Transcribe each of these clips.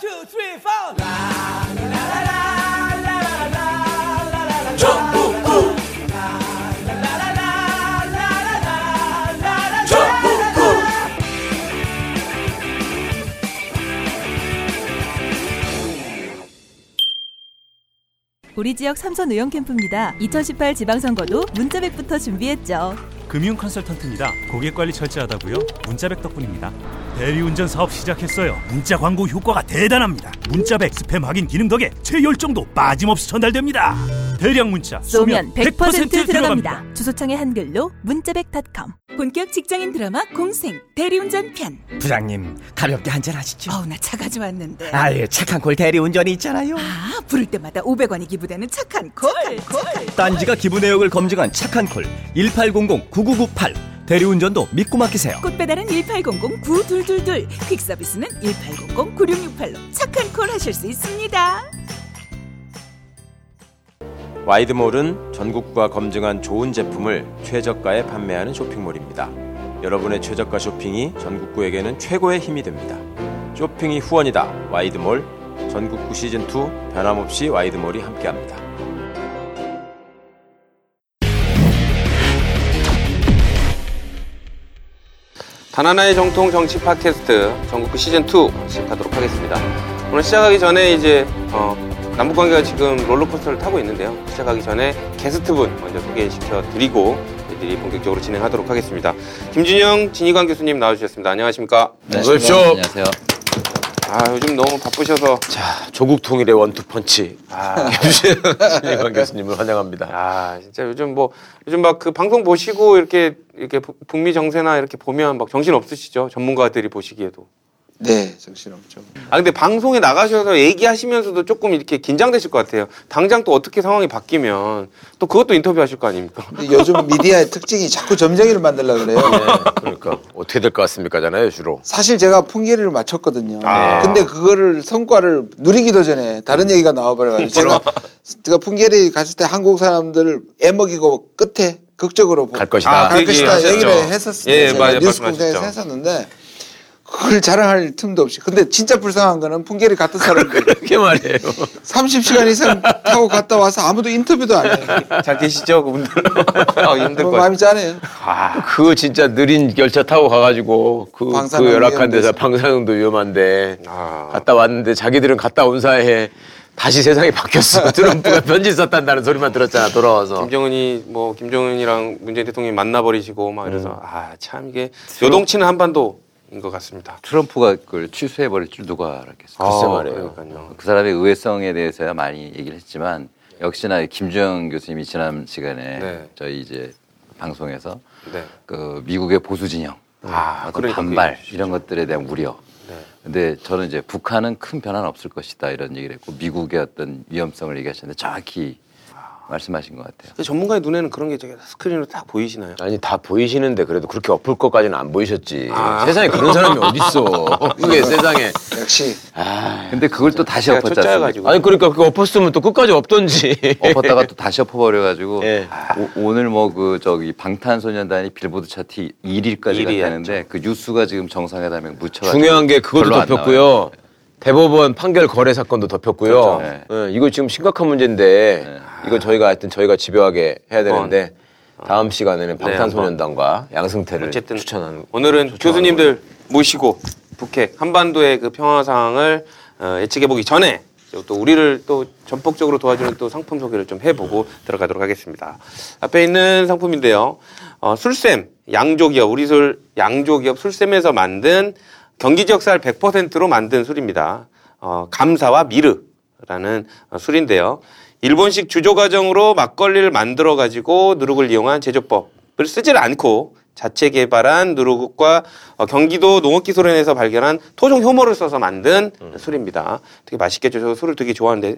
Two, three, four. 우리 지역 삼선 의원 캠프입니다. 2018 지방선거도 문자백부터 준비했죠. 금융 컨설턴트입니다. 고객 관리 철저하다고요? 문자백 덕분입니다. 대리운전 사업 시작했어요. 문자 광고 효과가 대단합니다. 문자백 스팸 확인 기능 덕에 제 열정도 빠짐없이 전달됩니다. 대량 문자 쏘면 100% 들어갑니다. 주소창에 한글로 문자백닷컴. 본격 직장인 드라마 공생 대리운전 편. 부장님 가볍게 한잔 하시죠. 어우 나 차 가져왔는데. 아예 착한 콜 대리운전이 있잖아요. 아, 부를 때마다 500원이 기부되는 착한 콜. 딴지가 기부 내역을 검증한 착한 콜 1800-9998 대리운전도 믿고 맡기세요. 꽃 배달은 1800-9222. 퀵 서비스는 1800-9668로 착한 콜 하실 수 있습니다. 와이드몰은 전국구가 검증한 좋은 제품을 최저가에 판매하는 쇼핑몰입니다. 여러분의 최저가 쇼핑이 전국구에게는 최고의 힘이 됩니다. 쇼핑이 후원이다. 와이드몰 전국구 시즌2 변함없이 와이드몰이 함께합니다. 다나나의 정통 정치 팟캐스트 전국구 시즌 2 시작하도록 하겠습니다. 오늘 시작하기 전에 이제 어, 남북 관계가 지금 롤러코스터를 타고 있는데요. 시작하기 전에 게스트분 먼저 소개시켜 드리고 저희들이 본격적으로 진행하도록 하겠습니다. 김준영 진희관 교수님 나와주셨습니다. 안녕하십니까? 어서 오십시오. 안녕하세요. 아 요즘 너무 바쁘셔서 자, 조국 통일의 원투펀치. 아, 신희관 교수님을 환영합니다. 아 진짜 요즘 뭐 요즘 막 그 방송 보시고 이렇게 이렇게 부- 북미 정세나 이렇게 보면 막 정신 없으시죠? 전문가들이 보시기에도. 네, 정신없죠. 아 근데 방송에 나가셔서 얘기하시면서도 조금 이렇게 긴장되실 것 같아요. 당장 또 어떻게 상황이 바뀌면 또 그것도 인터뷰하실 거 아닙니까? 근데 요즘 미디어의 특징이 자꾸 점쟁이를 만들려고 그래요. 그러니까 어떻게 될 것 같습니까잖아요, 주로. 사실 제가 풍계리를 맞췄거든요. 아. 근데 그거를 성과를 누리기도 전에 다른 얘기가 나와버려가지고 제가 제가 풍계리 갔을 때 한국 사람들 애먹이고 끝에 극적으로 보- 갈 것이다. 아, 갈그 것이다 얘기 얘기를. 했었어요. 예, 제가 맞아요. 뉴스. 공장에서 했었는데 그걸 자랑할 틈도 없이. 근데 진짜 불쌍한 거는 풍계리 같은 사람들 그게 말이에요. 30시간 이상 타고 갔다 와서 아무도 인터뷰도 안 해요. 잘 계시죠, 그분들? 아, 힘들 뭐것 같아요. 마음이 짠해요. 그 진짜 느린 열차 타고 가가지고 그, 그 열악한 데서. 방사능도 위험한데 아. 갔다 왔는데 자기들은 갔다 온 사이에 다시 세상이 바뀌었어. 트럼프가 편지 썼단다는 소리만 들었잖아 돌아와서. 김정은이 뭐 김정은이랑 문재인 대통령이 만나버리시고 막 이래서 음. 아 참 이게 요동치는 한반도인 것 같습니다. 트럼프가 그걸 취소해버릴 줄 누가 알았겠어요. 글쎄 아, 말이에요. 그러니까요. 그 사람의 의외성에 대해서야 많이 얘기를 했지만 역시나 김주영 교수님이 지난 시간에 네. 저희 이제 방송에서 네. 그 미국의 보수 진영, 아, 어떤 그러니까 반발 이런 것들에 대한 우려. 네. 근데 저는 이제 북한은 큰 변화는 없을 것이다 이런 얘기를 했고 미국의 어떤 위험성을 얘기하셨는데 정확히 말씀하신 것 같아요. 전문가의 눈에는 그런 게 저기 스크린으로 딱 보이시나요? 아니 다 보이시는데 그래도 그렇게 엎을 것까지는 안 보이셨지. 아. 세상에 그런 사람이 어딨어. 그게 세상에. 역시 근데 그걸 또 다시. 않습니까? 아니 그러니까 그거 엎었으면 또 끝까지 엎던지. 엎었다가 또 다시 엎어버려가지고 예. 오, 늘 뭐 그 저기 방탄소년단이 빌보드 차트 1위까지 일위 갔다는데 그 뉴스가 지금 정상회담에 묻혀가지고 중요한 게 그것도 덮였고요. 대법원 판결 거래 사건도 덮였고요. 그렇죠. 예, 이거 지금 심각한 문제인데 이거 저희가 하여튼 저희가 집요하게 해야 되는데 다음 시간에는 방탄소년단과 양승태를 어쨌든 추천하는 오늘은 교수님들 모시고 북핵 한반도의 그 평화 상황을 어, 예측해 보기 전에 또 우리를 또 전폭적으로 도와주는 또 상품 소개를 좀 해보고 들어가도록 하겠습니다. 앞에 있는 상품인데요. 어, 술샘 양조기업 우리 술 양조기업 술샘에서 만든 경기 지역 쌀 100%로 만든 술입니다. 어, 감사와 미르라는 어, 술인데요. 일본식 주조 과정으로 막걸리를 만들어 가지고 누룩을 이용한 제조법을 쓰질 않고 자체 개발한 누룩과 어, 경기도 농업기술원에서 발견한 토종 효모를 써서 만든 술입니다. 되게 맛있겠죠. 저 술을 되게 좋아하는데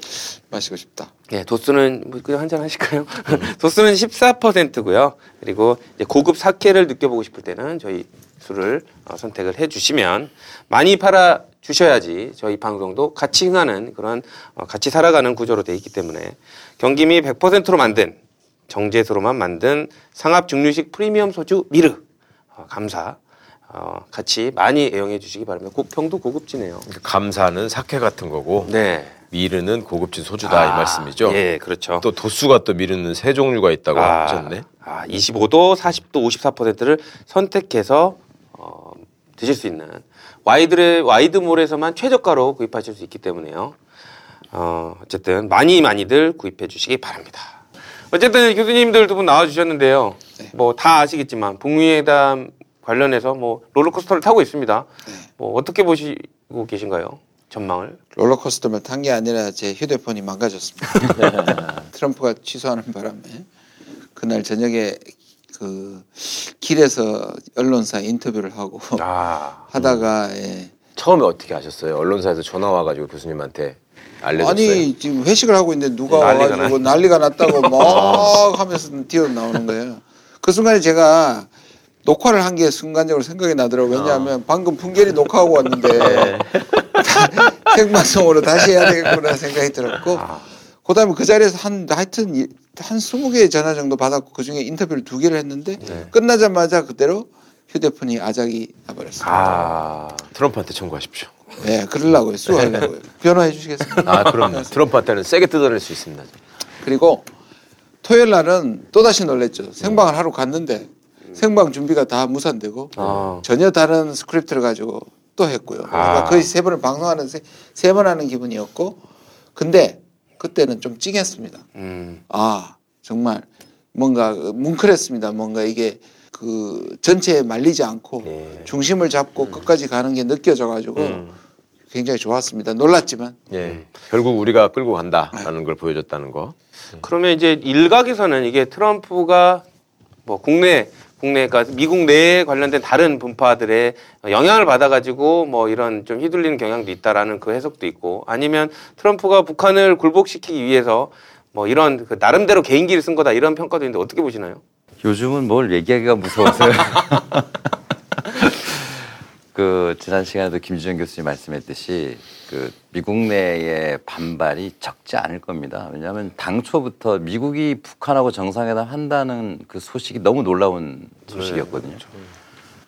마시고 싶다. 예, 도수는 뭐 그냥 한잔 하실까요? 도수는 14%고요. 그리고 고급 사케를 느껴보고 싶을 때는 저희 술을 어, 선택을 해주시면 많이 팔아 주셔야지 저희 방송도 같이 흥하는 그런 어, 같이 살아가는 구조로 돼 있기 때문에 경기미 100%로 만든 정제수로만 만든 상압 증류식 프리미엄 소주 미르 어, 감사 어, 같이 많이 애용해 주시기 바랍니다. 고, 평도 고급지네요. 감사는 사케 같은 거고 네. 미르는 고급진 소주다 이 말씀이죠. 예, 그렇죠. 또 도수가 또 미르는 세 종류가 있다고 하셨네. 아, 25도, 40도, 54%를 선택해서 어, 드실 수 있는 와이드 와이드몰에서만 최저가로 구입하실 수 있기 때문에요. 어, 어쨌든 많이 많이들 구입해 주시기 바랍니다. 어쨌든 교수님들 두 분 나와 주셨는데요. 뭐다 아시겠지만 북미회담 관련해서 뭐 롤러코스터를 타고 있습니다. 뭐 어떻게 보시고 계신가요? 전망을? 롤러코스터만 탄게 아니라 제 휴대폰이 망가졌습니다. 트럼프가 취소하는 바람에 그날 저녁에 그 길에서 언론사 인터뷰를 하고 아, 하다가 예. 처음에 어떻게 하셨어요? 언론사에서 전화 와가지고 교수님한테 알려줬어요. 아니 지금 회식을 하고 있는데 누가 난리가 와가지고 난리가 났다고 막 하면서 뛰어 나오는 거예요. 그 순간에 제가 녹화를 한 게 순간적으로 생각이 나더라고요. 왜냐하면 방금 풍계리 녹화하고 왔는데 생방송으로 다시 해야 되겠구나 생각이 들었고 그 다음에 그 자리에서 한 하여튼 이- 한 20개의 전화 정도 받았고 그 중에 인터뷰를 두 개를 했는데 끝나자마자 그대로 휴대폰이 아작이 나버렸어요. 아, 트럼프한테 청구하십시오. 네, 그러려고요. sue하려고요. 변호해 주시겠습니까? 아 그럼 트럼프한테는 세게 뜯어낼 수 있습니다. 그리고 토요일 날은 또다시 놀랬죠. 생방을 하러 갔는데 생방 준비가 다 무산되고 아. 전혀 다른 스크립트를 가지고 또 했고요. 그러니까 아. 거의 세 번을 방송하는 세 번 하는 기분이었고 근데 그때는 좀 찡했습니다. 음, 아 정말 뭔가 뭉클했습니다. 뭔가 이게 그 전체에 말리지 않고 예. 중심을 잡고 끝까지 가는 게 느껴져가지고 음. 굉장히 좋았습니다. 놀랐지만 예. 결국 우리가 끌고 간다라는 걸 보여줬다는 거. 그러면 이제 일각에서는 이게 트럼프가 뭐 국내 국내가 미국 내에 관련된 다른 분파들의 영향을 받아가지고 뭐 이런 좀 휘둘리는 경향도 있다라는 그 해석도 있고 아니면 트럼프가 북한을 굴복시키기 위해서 뭐 이런 그 나름대로 개인기를 쓴 거다 이런 평가도 있는데 어떻게 보시나요? 요즘은 뭘 얘기하기가 무서워서요. 그 지난 시간에도 김주정 교수님 말씀했듯이 그 미국 내의 반발이 적지 않을 겁니다. 왜냐하면 당초부터 미국이 북한하고 정상회담 한다는 그 소식이 너무 놀라운 소식이었거든요.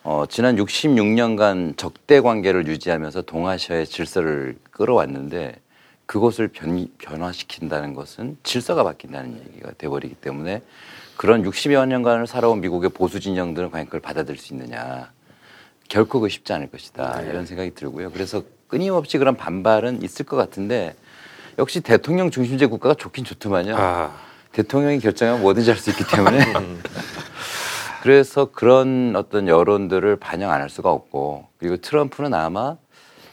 어, 지난 66년간 적대 관계를 유지하면서 동아시아의 질서를 끌어왔는데 그것을 변, 변화시킨다는 것은 질서가 바뀐다는 얘기가 돼버리기 때문에 그런 60여 년간을 살아온 미국의 보수 진영들은 과연 그걸 받아들일 수 있느냐. 결코 그 쉽지 않을 것이다. 이런 생각이 들고요. 그래서 끊임없이 그런 반발은 있을 것 같은데 역시 대통령 중심제 국가가 좋긴 좋더만요. 아, 대통령이 결정하면 뭐든지 할 수 있기 때문에 그래서 그런 어떤 여론들을 반영 안 할 수가 없고 그리고 트럼프는 아마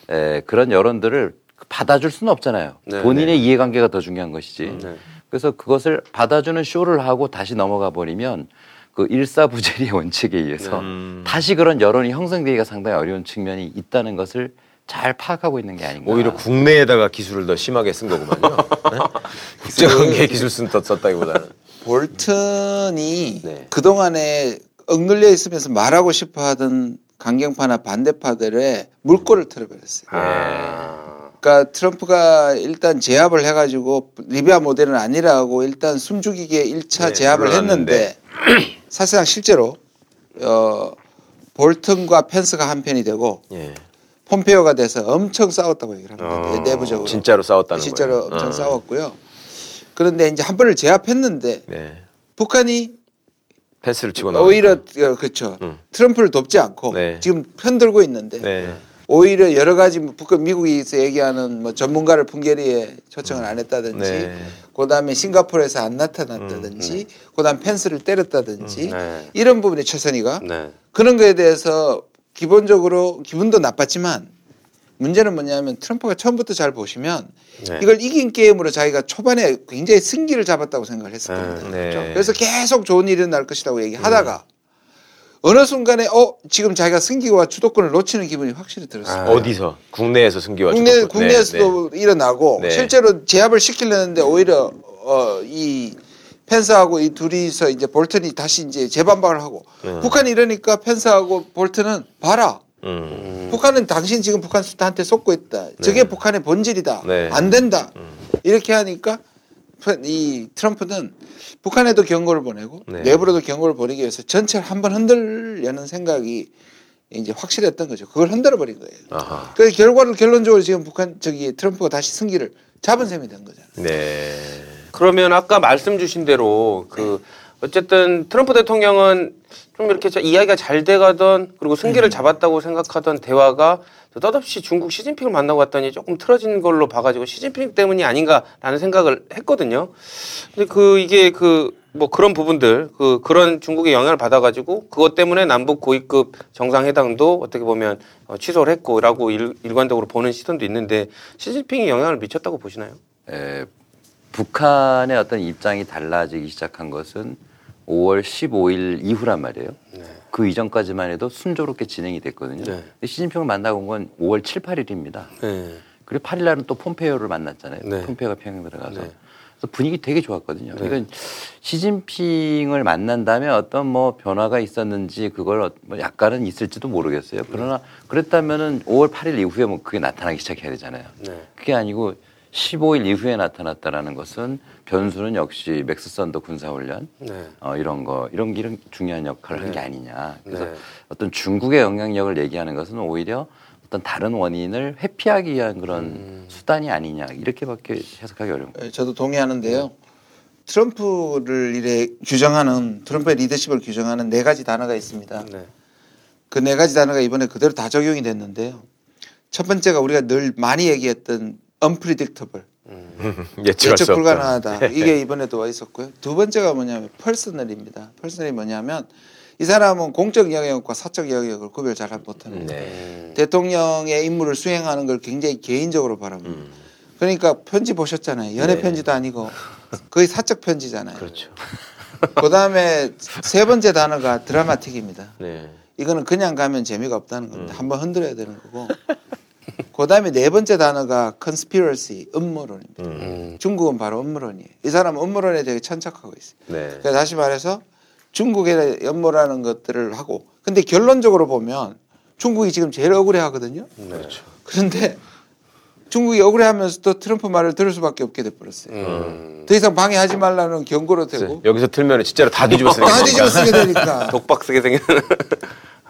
에, 그런 여론들을 받아줄 수는 없잖아요. 네, 본인의 이해관계가 더 중요한 것이지. 네. 그래서 그것을 받아주는 쇼를 하고 다시 넘어가 버리면 그 일사부재리의 원칙에 의해서 다시 그런 여론이 형성되기가 상당히 어려운 측면이 있다는 것을 잘 파악하고 있는 게 아닌가. 오히려 국내에다가 기술을 더 심하게 쓴 거구만요. 네? 국제관계 기술 쓴더 썼다기보다는. 볼튼이 네. 그 동안에 억눌려 있으면서 말하고 싶어 하던 강경파나 반대파들의 물꼬를 틀어버렸어요. 아, 그러니까 트럼프가 일단 제압을 해가지고 리비아 모델은 아니라고 일단 숨죽이게 1차 네, 제압을 물러났는데. 했는데 사실상 실제로 어 볼튼과 펜스가 한 편이 되고 예. 폼페오가 돼서 엄청 싸웠다고 얘기를 합니다. 어, 내부적으로. 진짜로 싸웠다는 실제로 거예요. 엄청 어. 싸웠고요. 그런데 이제 한 번을 제압했는데 네. 북한이 패스를 치고 나오니까. 오히려 어, 그렇죠. 음. 트럼프를 돕지 않고 네. 지금 편들고 있는데 네. 오히려 여러 가지 뭐 북한 미국에서 얘기하는 뭐 전문가를 풍계리에 초청을 안 했다든지 네. 그다음에 싱가포르에서 안 나타났다든지 음, 그다음 펜스를 때렸다든지 네. 이런 부분에 최선이가 네. 그런 거에 대해서 기본적으로 기분도 나빴지만 문제는 뭐냐면 트럼프가 처음부터 잘 보시면 네. 이걸 이긴 게임으로 자기가 초반에 굉장히 승기를 잡았다고 생각을 했을 겁니다. 네. 그렇죠? 그래서 계속 좋은 일이 날 것이라고 얘기하다가 어느 순간에 어 지금 자기가 승기와 주도권을 놓치는 기분이 확실히 들었어요. 아. 어디서? 국내에서 승기와 국내 주도권. 국내에서도 네, 일어나고 네. 실제로 제압을 시키려는데 오히려 어이 펜스하고 이 둘이서 이제 볼튼이 다시 이제 재반박을 하고 음. 북한이 이러니까 펜스하고 볼튼은 봐라 네. 음. 북한은 당신 지금 북한 수단한테 속고 있다. 저게 북한의 본질이다. 네. 안 된다. 이렇게 하니까 이 트럼프는 북한에도 경고를 보내고 네. 내부로도 경고를 보내기 위해서 전체를 한번 흔들려는 생각이 이제 확실했던 거죠. 그걸 흔들어 버린 거예요. 아하. 그 결과를 결론적으로 지금 북한 저기 트럼프가 다시 승기를 잡은 셈이 된 거잖아요. 네. 그러면 아까 말씀 주신 대로 그 어쨌든 트럼프 대통령은 좀 이렇게 자- 이야기가 잘 돼가던 그리고 승기를 잡았다고 생각하던 대화가 뜻없이 중국 시진핑을 만나고 갔더니 조금 틀어진 걸로 봐가지고 시진핑 때문이 아닌가라는 생각을 했거든요. 근데 그 이게 그 뭐 그런 부분들 그 그런 중국의 영향을 받아가지고 그것 때문에 남북 고위급 정상회담도 어떻게 보면 어, 취소를 했고라고 일, 일관적으로 보는 시선도 있는데 시진핑이 영향을 미쳤다고 보시나요? 에, 북한의 어떤 입장이 달라지기 시작한 것은 5월 15일 이후란 말이에요. 그 이전까지만 해도 순조롭게 진행이 됐거든요. 네. 근데 시진핑을 만나고 온건 5월 7, 8일입니다. 네. 그리고 8일 날은 또 폼페이오를 만났잖아요. 네. 폼페이오가 평양 들어가서. 네. 그래서 분위기 되게 좋았거든요. 그러니까 시진핑을 만난다면 어떤 뭐 변화가 있었는지 그걸 어- 뭐 약간은 있을지도 모르겠어요. 그러나 그랬다면은 5월 8일 이후에 뭐 그게 나타나기 시작해야 되잖아요. 네. 그게 아니고 15일 이후에 나타났다라는 것은 변수는 역시 맥스 썬더 군사훈련 네. 어, 이런 거 이런 게 이런 중요한 역할을 한게 아니냐. 그래서 네. 어떤 중국의 영향력을 얘기하는 것은 오히려 어떤 다른 원인을 회피하기 위한 그런 음. 수단이 아니냐 이렇게밖에 해석하기 어려운 거예요. 예, 저도 동의하는데요. 트럼프를 이래 규정하는 트럼프의 리더십을 규정하는 네 가지 단어가 있습니다. 네. 그네 가지 단어가 이번에 그대로 다 적용이 됐는데요. 첫 번째가 우리가 늘 많이 얘기했던 unpredictable, 수 예측. 불가능하다. 이게 이번에도 와 있었고요. 두 번째가 뭐냐면 personal입니다. personal이 뭐냐면 이 사람은 공적 영역과 사적 영역을 구별 잘 못하는 거예요. 네. 대통령의 임무를 수행하는 걸 굉장히 개인적으로 바랍니다. 그러니까 편지 보셨잖아요. 연애 네. 편지도 아니고 거의 사적 편지잖아요. 그렇죠. 그다음에 세 번째 단어가 드라마틱입니다. 네. 이거는 그냥 가면 재미가 없다는 겁니다. 한번 흔들어야 되는 거고. 그다음에 네 번째 단어가 conspiracy, 음모론입니다. 음. 중국은 바로 음모론이에요. 이 사람은 음모론에 되게 천착하고 있어요. 네. 그러니까 다시 말해서 중국의 음모라는 것들을 하고 근데 결론적으로 보면 중국이 지금 제일 억울해 하거든요. 그렇죠. 그런데 중국이 억울해 하면서도 트럼프 말을 들을 수밖에 없게 돼버렸어요. 음. 더 이상 방해하지 말라는 경고로 되고 여기서 틀면 진짜로 다 뒤집어 쓰는 다 뒤집어 쓰게 되니까 독박 쓰게 생기는.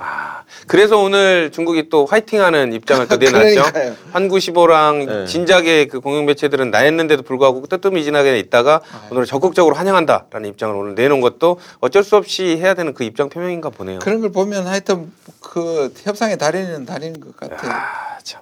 아, 그래서 오늘 중국이 또 화이팅하는 입장을 또 내놨죠. 환구시보랑 네. 진작에 그 공영 매체들은 나였는데도 불구하고 뜨뜻미진하게 있다가 오늘 적극적으로 환영한다라는 입장을 오늘 내놓은 것도 어쩔 수 없이 해야 되는 그 입장 표명인가 보네요. 그런 걸 보면 하여튼 그 협상의 달인은 달인인 것 같아요. 아, 참.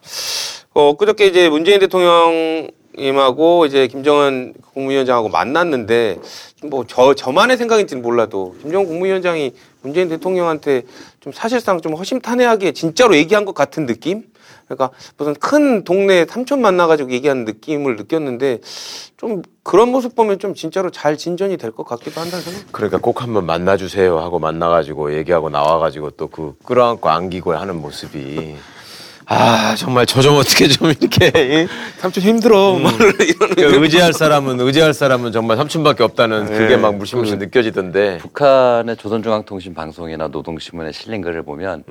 어, 그저께 이제 문재인 대통령님하고 이제 김정은 국무위원장하고 만났는데 뭐 저 저만의 생각인지는 몰라도 김정은 국무위원장이 문재인 대통령한테 좀 사실상 좀 허심탄회하게 진짜로 얘기한 것 같은 느낌? 그러니까 무슨 큰 동네 삼촌 만나가지고 얘기하는 느낌을 느꼈는데 좀 그런 모습 보면 좀 진짜로 잘 진전이 될 것 같기도 한다는 생각. 그러니까 꼭 한번 만나주세요 하고 만나가지고 얘기하고 나와가지고 또 그 끌어안고 안기고 하는 모습이 아 정말 저 좀 어떻게 좀 이렇게 삼촌 힘들어. 막 이러는 그 의지할 사람은 의지할 사람은 정말 삼촌밖에 없다는 그게 막 물씬물씬 느껴지던데 북한의 조선중앙통신 방송이나 노동신문에 실린 글을 보면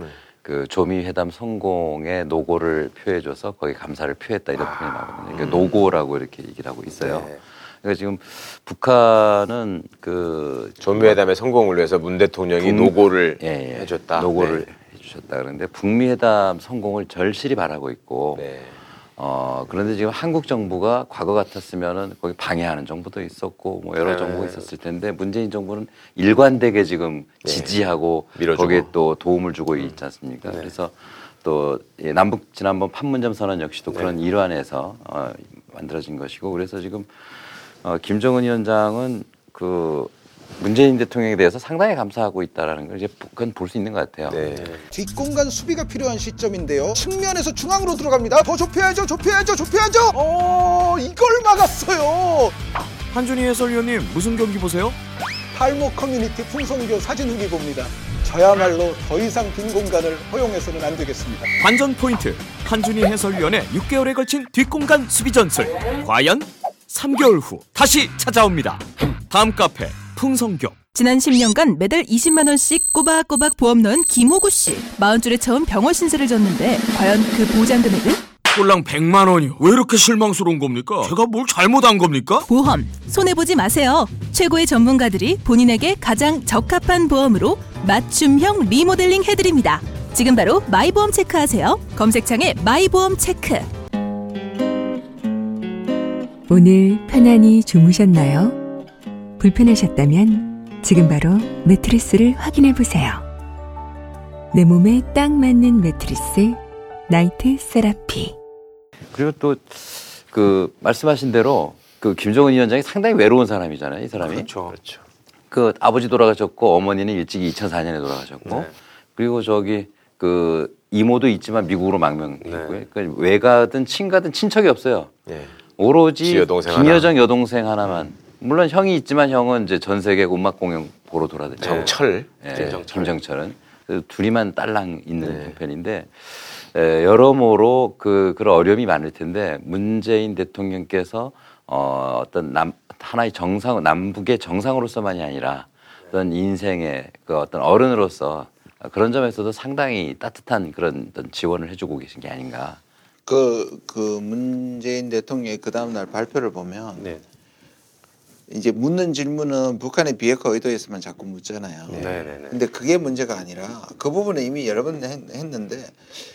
그 조미 회담 성공의 노고를 표해줘서 거기 감사를 표했다 이런 표현이 나거든요. 그러니까 노고라고 이렇게 얘기를 하고 있어요. 네. 그러니까 지금 북한은 그 조미 회담의 성공을 위해서 문 대통령이 북- 노고를 예, 예. 해줬다. 노고를 네. 해주셨다. 그런데 북미 회담 성공을 절실히 바라고 있고 네. 어, 그런데 지금 한국 정부가 과거 같았으면은 거기 방해하는 정부도 있었고 뭐 여러 네. 정부가 있었을 텐데 문재인 정부는 일관되게 지금 지지하고 네. 밀어주고. 거기에 또 도움을 주고 있지 않습니까? 그래서 또 예, 남북 지난번 판문점 선언 역시도 그런 일환에서 어, 만들어진 것이고 그래서 지금 어, 김정은 위원장은 그 문재인 대통령에 대해서 상당히 감사하고 있다라는 걸 이제 그건 볼 수 있는 것 같아요. 네. 뒷공간 수비가 필요한 시점인데요. 측면에서 중앙으로 들어갑니다. 더 좁혀야죠, 좁혀야죠, 좁혀야죠. 어, 이걸 막았어요. 한준희 해설위원님 무슨 경기 보세요? 탈모 커뮤니티 풍성교 사진 후기 봅니다. 저야말로 더 이상 빈 공간을 허용해서는 안 되겠습니다. 관전 포인트 한준희 해설위원의 6개월에 걸친 뒷공간 수비 전술 과연 3개월 후 다시 찾아옵니다. 다음 카페 풍성교 지난 10년간 매달 20만 원씩 꼬박꼬박 보험 넣은 김호구 씨. 40줄에 처음 병원 신세를 졌는데 과연 그 보장 금액은? 꼴랑 100만 원이요. 왜 이렇게 실망스러운 겁니까? 제가 뭘 잘못한 겁니까? 보험 손해 보지 마세요. 최고의 전문가들이 본인에게 가장 적합한 보험으로 맞춤형 리모델링 해드립니다. 지금 바로 마이보험 체크하세요. 검색창에 마이보험 체크. 오늘 편안히 주무셨나요? 불편하셨다면 지금 바로 매트리스를 확인해 보세요. 내 몸에 딱 맞는 매트리스 나이트 세라피. 그리고 또 그 말씀하신 대로 그 김정은 위원장이 상당히 외로운 사람이잖아요. 이 사람이. 그렇죠. 그 아버지 돌아가셨고 어머니는 일찍 2004년에 돌아가셨고 네. 그리고 저기 그 이모도 있지만 미국으로 망명했고요. 네. 그러니까 외가든 친가든 친척이 없어요. 예. 오로지 김여정 여동생 하나만. 물론 형이 있지만 형은 이제 전 세계 음악 공연 보러 돌아다니죠. 정철. 예, 김정철. 김정철은 그 둘이만 딸랑 있는 네. 형편인데 에, 여러모로 그 그런 어려움이 많을 텐데 문재인 대통령께서 어, 어떤 남 하나의 정상 남북의 정상으로서만이 아니라 어떤 인생의 그 어떤 어른으로서 그런 점에서도 상당히 따뜻한 그런 어떤 지원을 해주고 계신 게 아닌가. 그, 그 문재인 대통령의 그 다음날 발표를 보면 네. 이제 묻는 질문은 북한의 비핵화 의도에서만 자꾸 묻잖아요. 네, 네, 네. 근데 그게 문제가 아니라 그 부분은 이미 여러 번 했, 했는데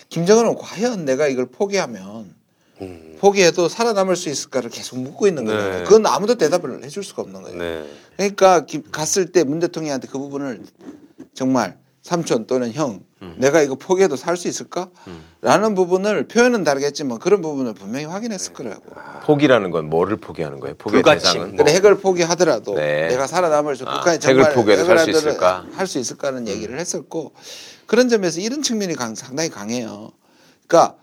김정은은 과연 내가 이걸 포기하면 음. 포기해도 살아남을 수 있을까를 계속 묻고 있는 거예요. 네. 그건 아무도 대답을 해줄 수가 없는 거예요. 네. 그러니까 기- 갔을 때 문 대통령한테 그 부분을 정말 삼촌 또는 형 음. 내가 이거 포기해도 살 수 있을까? 라는 부분을 표현은 다르겠지만 그런 부분을 분명히 확인했을 네. 거라고. 포기라는 건 뭐를 포기하는 거예요? 포기의 불가침. 대상은? 그래 핵을 포기하더라도 네. 내가 살아남을 수 아, 북한이 핵을 정말 포기해도 살수 핵을 있을까? 음. 할수 있을까는 얘기를 했었고 그런 점에서 이런 측면이 강, 상당히 강해요. 그러니까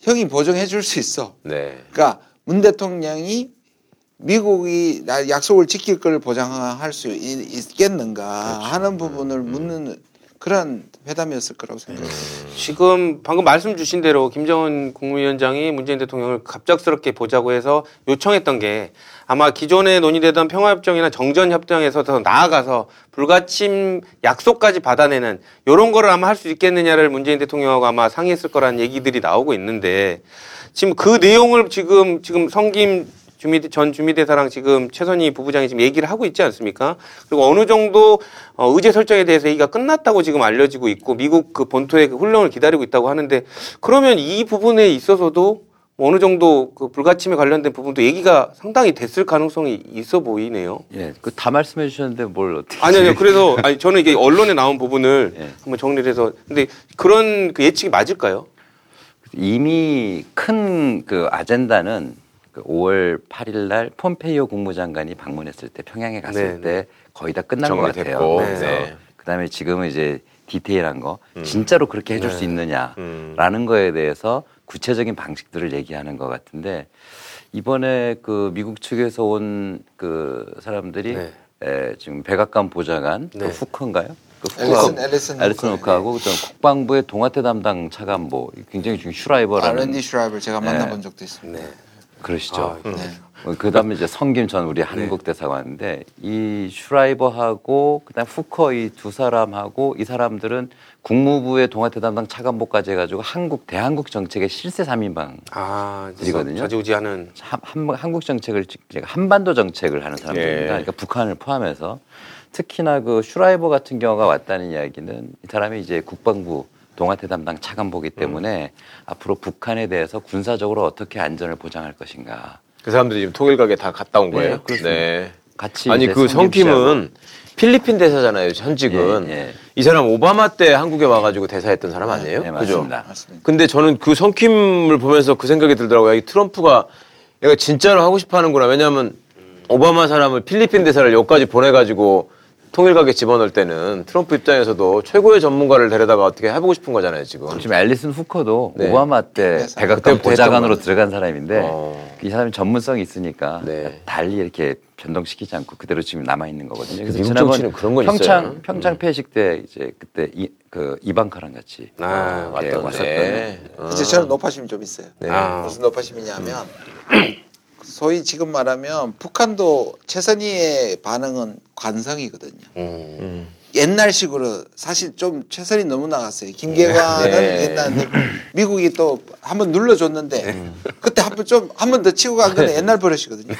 형이 보증해 줄 수 있어. 네. 그러니까 문 대통령이 미국이 나 약속을 지킬 걸 보장할 수 있- 있겠는가 하는 부분을 묻는 그런 회담이었을 거라고 생각해요. 지금 방금 말씀 주신 대로 김정은 국무위원장이 문재인 대통령을 갑작스럽게 보자고 해서 요청했던 게 아마 기존에 논의되던 평화협정이나 정전협정에서 더 나아가서 불가침 약속까지 받아내는 이런 거를 아마 할 수 있겠느냐를 문재인 대통령하고 아마 상의했을 거라는 얘기들이 나오고 있는데 지금 그 내용을 지금 지금 성김 주미 전 주미대사랑 지금 최선희 부부장이 지금 얘기를 하고 있지 않습니까? 그리고 어느 정도 어, 의제 설정에 대해서 얘기가 끝났다고 지금 알려지고 있고 미국 그 본토의 그 훈령을 기다리고 있다고 하는데 그러면 이 부분에 있어서도 뭐 어느 정도 그 불가침에 관련된 부분도 얘기가 상당히 됐을 가능성이 있어 보이네요. 예, 그 다 말씀해 주셨는데 뭘 어떻게? 아니 아니요. 그래서 아니 저는 이게 언론에 나온 부분을 예. 한번 정리를 해서 근데 그런 그 예측이 맞을까요? 이미 큰 그 아젠다는 그 5월 8일 날 폼페이오 국무장관이 방문했을 때 평양에 갔을 네, 때 거의 다 끝난 것 같아요. 그래서 네. 그다음에 지금은 이제 디테일한 거 진짜로 그렇게 해줄 수 있느냐라는 음. 거에 대해서 구체적인 방식들을 얘기하는 것 같은데 이번에 그 미국 측에서 온 그 사람들이 네. 에, 지금 백악관 보좌관 그 네. 후커인가요? 그 앨리슨 앨리슨 앨리슨. 후커하고 또 국방부의 동아태 담당 차관보 굉장히 지금 슈라이버라는 R&D 슈라이벌 제가 네. 만나본 적도 있습니다. 네. 그러시죠. 아, 네. 어, 그다음에 이제 성김 전 우리 한국 대사관인데 이 슈라이버하고 그다음 후커 이 두 사람하고 이 사람들은 국무부의 동아태 담당 차관보까지 해가지고 한국 대한국 정책의 실세 삼인방 아, 들이거든요. 자지우지하는 한, 한- 한국 정책을 직- 한반도 정책을 하는 사람들입니다. 예. 그러니까 북한을 포함해서 특히나 그 슈라이버 같은 경우가 왔다는 이야기는 이 사람이 이제 국방부 동아태 담당 차관보기 때문에 앞으로 북한에 대해서 군사적으로 어떻게 안전을 보장할 것인가 그 사람들이 지금 통일각에 다 갔다 온 네, 거예요? 그렇습니다. 네. 같이 아니 그 성김 성김은 필리핀 대사잖아요, 현직은. 예, 예. 이 사람 오바마 때 한국에 와가지고 대사했던 사람 아니에요? 네, 그죠? 맞습니다. 맞습니다. 근데 저는 그 성킴을 보면서 그 생각이 들더라고요. 이 트럼프가 얘가 진짜로 하고 싶어 하는구나. 왜냐하면 오바마 사람을 필리핀 대사를 여기까지 보내가지고 통일각에 집어넣을 때는 트럼프 입장에서도 최고의 전문가를 데려다가 어떻게 해보고 싶은 거잖아요, 지금. 지금 앨리슨 후커도 네. 오바마 때 백악관 보좌관으로. 들어간 사람인데 어. 이 사람이 전문성이 있으니까 네. 달리 이렇게 변동시키지 않고 그대로 지금 남아 있는 거거든요. 그래서 미국 지난번 그런 건 평창 있어요. 음. 평창 폐식 때 이제 그때 이, 그 이방카랑 같이 아, 예, 왔던데. 왔었던 이제 저는 노파심이 좀 있어요. 네. 아. 무슨 노파심이냐면 소위 지금 말하면 북한도 최선희의 반응은 관성이거든요. 음. 옛날식으로 사실 좀 최선이 너무 나갔어요. 김계관은 네. 옛날에 미국이 또 한 번 눌러줬는데 그때 한 번 좀 한 번 더 치고 간 거는 옛날 버릇이거든요.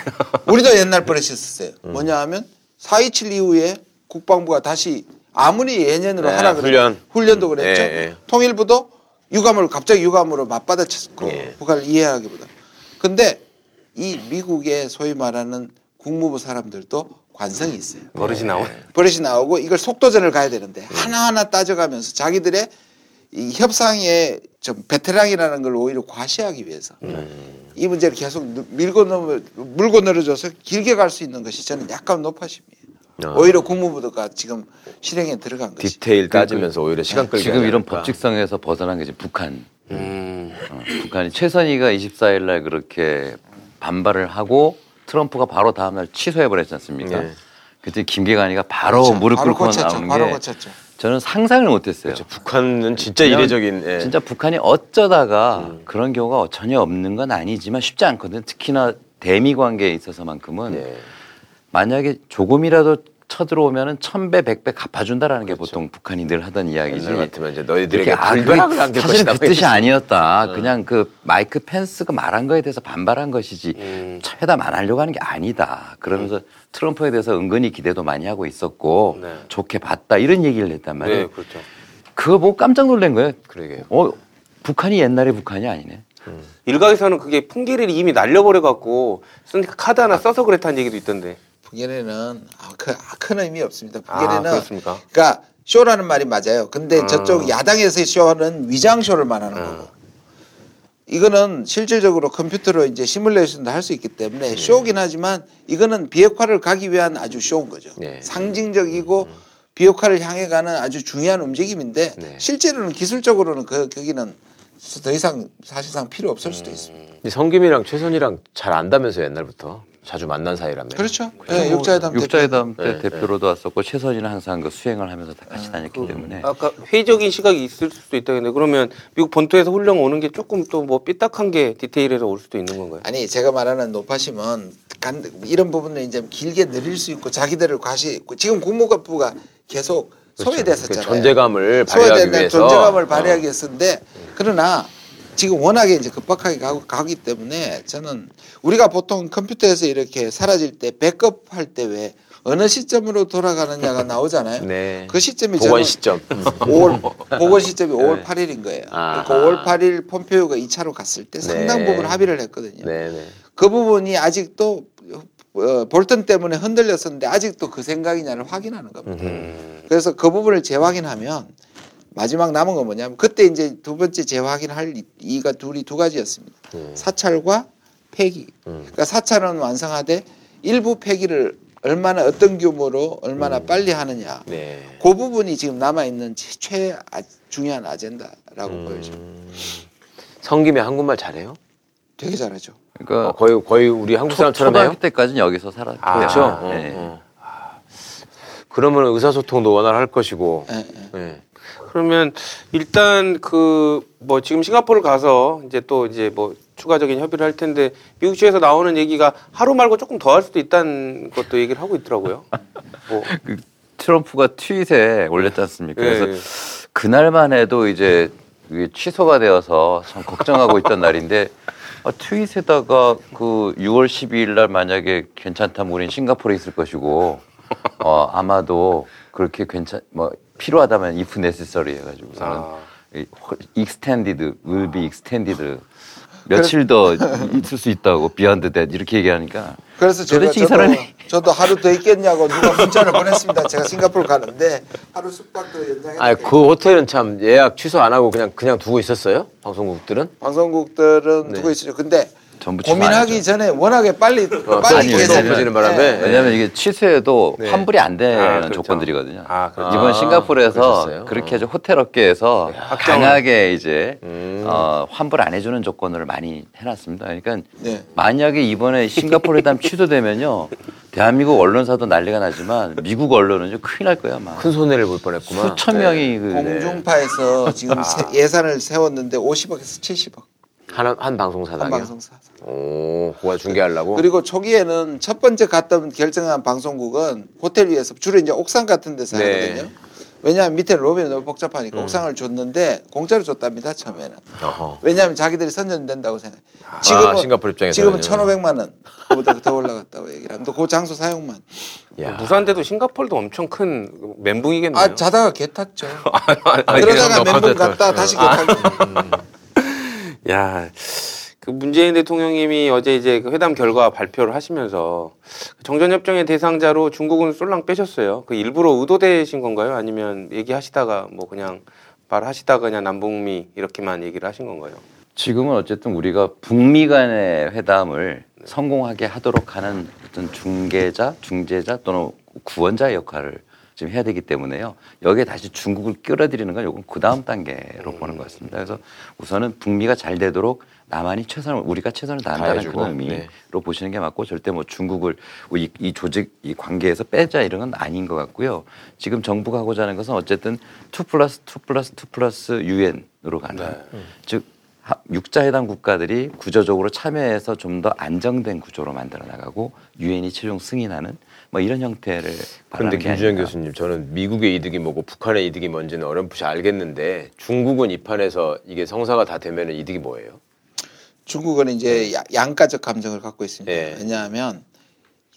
우리도 옛날 버릇이 있었어요. 뭐냐 하면 4.27 이후에 국방부가 다시 아무리 예년으로 네, 하라 그래 훈련. 훈련도 그랬죠. 예, 예. 통일부도 유감을 갑자기 유감으로 맞받아쳤고 예. 북한을 이해하기보다. 근데 이 미국의 소위 말하는 국무부 사람들도 관성이 있어요. 버릇이 나오네. 버릇이 나오고 이걸 속도전을 가야 되는데 하나하나 따져가면서 자기들의 이 협상의 좀 베테랑이라는 걸 오히려 과시하기 위해서 이 문제를 계속 누- 밀고 넘어 물고 늘어져서 길게 갈 수 있는 것이 저는 약간 높아심이에요. 어. 오히려 국무부가 지금 실행에 들어간 것이. 디테일 따지면서 오히려 시간 끌기 지금 이런 하니까. 법칙성에서 벗어난 게 이제 북한. 음. 어, 북한이 최선희가 24일 날 그렇게 반발을 하고 트럼프가 바로 다음날 취소해 버렸지 않습니까? 네. 그때 김계관이가 바로 그렇죠. 무릎 꿇고. 나오는 게 고쳤죠. 저는 상상을 못했어요. 그렇죠. 북한은 진짜 이례적인 예. 진짜 북한이 어쩌다가 음. 그런 경우가 전혀 없는 건 아니지만 쉽지 않거든. 특히나 대미 관계에 있어서만큼은 예. 만약에 조금이라도 쳐들어오면은 천배 백배 갚아준다라는 게 보통 북한이 늘 하던 이야기지. 옛날 같으면 이제 너희들에게 그게 안길 것이다. 그 뜻이 아니었다. 어. 그냥 그 마이크 펜스가 말한 거에 대해서 반발한 것이지 음. 회담 안 하려고 하는 게 아니다. 그러면서 트럼프에 대해서 은근히 기대도 많이 하고 있었고 네. 좋게 봤다 이런 얘기를 했단 말이에요. 네, 그렇죠. 그거 보고 깜짝 놀란 거예요. 그러게요. 어 북한이 옛날의 북한이 아니네. 일각에서는 그게 풍기를 이미 날려버려 갖고 쓴 카드 하나 써서 그랬다는 얘기도 있던데. 북에는 아, 그, 아, 큰 의미 없습니다. 아, 북에는 그렇습니까? 그러니까 쇼라는 말이 맞아요. 근데 아. 저쪽 야당에서의 쇼는 위장 쇼를 말하는 아. 거고. 이거는 실질적으로 컴퓨터로 이제 시뮬레이션도 할 수 있기 네. 때문에 쇼긴 하지만 이거는 비핵화를 가기 위한 아주 쇼인 거죠. 네. 상징적이고 비핵화를 향해 가는 아주 중요한 움직임인데 네. 실제로는 기술적으로는 그 거기는 더 이상 사실상 필요 없을 수도 있습니다. 근데 성김이랑 최선이랑 잘 안다면서 옛날부터 자주 만난 사이라며. 그렇죠. 네, 육자회담 때 육자회담 때 네, 대표로도 왔었고 최선희는 항상 그 수행을 하면서 다 같이 다녔기 때문에 아까 회의적인 시각이 있을 수도 있다는데 그러면 미국 본토에서 훈련 오는 게 조금 또 뭐 삐딱한 게 디테일에서 올 수도 있는 건가요? 아니 제가 말하는 노파심은 간- 이런 부분을 이제 길게 늘릴 수 있고 자기들을 과시 지금 국무부가 계속 소외됐었잖아요. 그 존재감을 발휘하기 소외된 위해서. 존재감을 어. 발휘하기 위해서인데 그러나 지금 워낙에 이제 급박하게 가고, 가기 때문에 저는 우리가 보통 컴퓨터에서 이렇게 사라질 때 백업 할 때 왜 어느 시점으로 돌아가느냐가 나오잖아요. 네. 그 시점이 저는 시점. 5월 복원 시점이 5월 네. 8일인 거예요. 그러니까 5월 8일 폼페이오가 2차로 갔을 때 상당 네. 부분 합의를 했거든요. 네네. 그 부분이 아직도 어, 볼턴 때문에 흔들렸었는데 아직도 그 생각이냐를 확인하는 겁니다. 음. 그래서 그 부분을 재확인하면 마지막 남은 건 뭐냐면 그때 이제 두 번째 재확인할 이- 이가 둘이 두 가지였습니다. 음. 사찰과 폐기. 음. 그러니까 사찰은 완성하되 일부 폐기를 얼마나 어떤 규모로 얼마나 음. 빨리 하느냐. 네. 그 부분이 지금 남아 있는 최 아- 중요한 아젠다라고 음. 보여져. 성김이 한국말 잘해요? 되게 잘하죠. 그러니까 어, 거의 거의 우리 한국 사람처럼 해요? 초등학교 때까지는 여기서 살았고 아, 그렇죠. 어, 네. 어. 그러면 의사소통도 원활할 것이고. 예, 예. 네. 그러면 일단 그 뭐 지금 싱가포르를 가서 이제 또 이제 뭐 추가적인 협의를 할 텐데 미국 측에서 나오는 얘기가 하루 말고 조금 더 할 수도 있다는 것도 얘기를 하고 있더라고요. 뭐 그 트럼프가 트윗에 올렸지 않습니까? 예, 그래서 그날만 해도 이제 취소가 되어서 참 걱정하고 있던 날인데 아, 트윗에다가 그 6월 12일 날 만약에 괜찮다면 우린 싱가포르에 있을 것이고 어, 아마도 그렇게 괜찮 뭐 필요하다면 if necessary 해가지고서는 아. 이 extended will be extended 며칠 더 있을 수 있다고 beyond that 이렇게 얘기하니까 그래서 제가 저도, 사람이 저도 하루 더 있겠냐고 누가 문자를 보냈습니다. 제가 싱가포르 가는데 하루 숙박도 연장해. 아, 그 호텔은 참 예약 취소 안 하고 그냥 그냥 두고 있었어요? 방송국들은? 방송국들은 네. 두고 있죠. 근데 전부 고민하기. 전에 워낙에 빨리 어, 빨리 엎어지는 바람에. 네. 왜냐하면 이게 취소해도 네. 환불이 안 되는 아, 그렇죠. 조건들이거든요. 아, 그렇죠. 이번 아, 싱가포르에서 그러셨어요? 그렇게 어. 해서 호텔 업계에서 확정을. 강하게 이제 음. 어, 환불 안 해주는 조건을 많이 해놨습니다. 그러니까 네. 만약에 이번에 싱가포르 회담 취소되면요, 대한민국 언론사도 난리가 나지만 미국 언론은 좀 큰일 날 거야, 아마. 큰 손해를 볼 뻔했구만. 수천 명이 그 공중파에서 지금 아. 세- 예산을 세웠는데 50억에서 70억 한, 한한 방송사당이요? 방송사. 오, 그거 중계하려고? 그리고 초기에는 첫 번째 갔던 결정한 방송국은 호텔 위에서 주로 이제 옥상 같은 데서 네. 하거든요. 왜냐하면 밑에 로비는 너무 복잡하니까 음. 옥상을 줬는데 공짜로 줬답니다 처음에는. 어허. 왜냐하면 자기들이 선전된다고 생각. 아, 싱가포르 입장에서는. 지금은 1,500만 원. 그보다 더 올라갔다고 얘기를 합니다. 그 장소 사용만. 야. 부산대도 싱가폴도 엄청 큰 멘붕이겠네요. 아 자다가 개 탔죠. 아니, 그러다가 그냥 멘붕 너 갔다 다시 개 아. 타고. 야, 그 문재인 대통령님이 어제 이제 그 회담 결과 발표를 하시면서 정전협정의 대상자로 중국은 쏠랑 빼셨어요. 그 일부러 의도되신 건가요? 아니면 얘기하시다가 뭐 그냥 말하시다가 그냥 남북미 이렇게만 얘기를 하신 건가요? 지금은 어쨌든 우리가 북미 간의 회담을 성공하게 하도록 하는 어떤 중개자, 중재자 또는 구원자 역할을 지금 해야 되기 때문에요. 여기에 다시 중국을 끌어들이는 건 요건 그 다음 단계로 보는 것 같습니다. 그래서 우선은 북미가 잘 되도록 남한이 최선을 우리가 최선을 다한다는 그런 의미로 네. 보시는 게 맞고 절대 뭐 중국을 이, 이 조직 이 관계에서 빼자 이런 건 아닌 것 같고요. 지금 정부가 하고자 하는 것은 어쨌든 2 플러스 2 플러스 2 플러스 유엔으로 가는 즉 하- 육자회담 국가들이 구조적으로 참여해서 좀 더 안정된 구조로 만들어 나가고 유엔이 최종 승인하는 뭐 이런 형태를 그런데 김주현 아닌가. 교수님, 저는 미국의 이득이 뭐고 북한의 이득이 뭔지는 어렴풋이 알겠는데 중국은 이 판에서 이게 성사가 다 되면 이득이 뭐예요? 중국은 이제 야- 양가적 감정을 갖고 있습니다. 예. 왜냐하면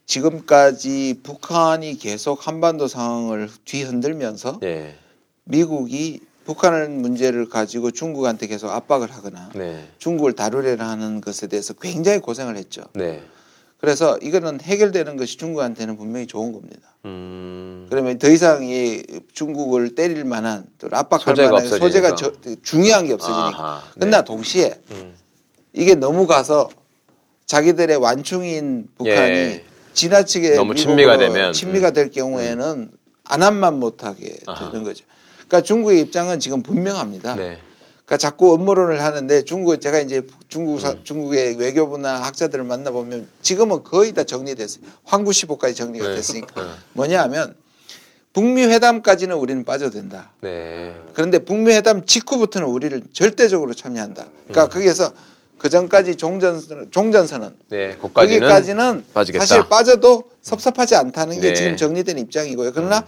지금까지 북한이 계속 한반도 상황을 뒤흔들면서 네, 미국이 북한 문제를 가지고 중국한테 계속 압박을 하거나 네, 중국을 다루려는 하는 것에 대해서 굉장히 고생을 했죠. 네. 그래서 이거는 해결되는 것이 중국한테는 분명히 좋은 겁니다. 음, 그러면 더 이상 이 중국을 때릴 만한 또 압박할 소재가 만한 없어지니까. 소재가 저- 중요한 게 없어지니까. 아하, 네. 그러나 동시에 음. 이게 너무 가서 자기들의 완충인 북한이 예. 지나치게 너무 친미가 되면, 음. 친미가 될 경우에는 안함만 못하게 아하. 되는 거죠. 그러니까 중국의 입장은 지금 분명합니다. 네, 그러니까 자꾸 음모론을 하는데 중국 제가 이제 중국 사- 음. 중국의 외교부나 학자들을 만나 보면 지금은 거의 다 정리됐어요. 황구시보까지 정리가 네. 됐으니까 네. 뭐냐하면 북미 회담까지는 우리는 빠져도 된다. 네. 그런데 북미 회담 직후부터는 우리를 절대적으로 참여한다. 음. 그러니까 거기에서 그 전까지 종전 종전선언 네, 거기까지는. 사실 빠져도 섭섭하지 않다는 게 네. 지금 정리된 입장이고요. 그러나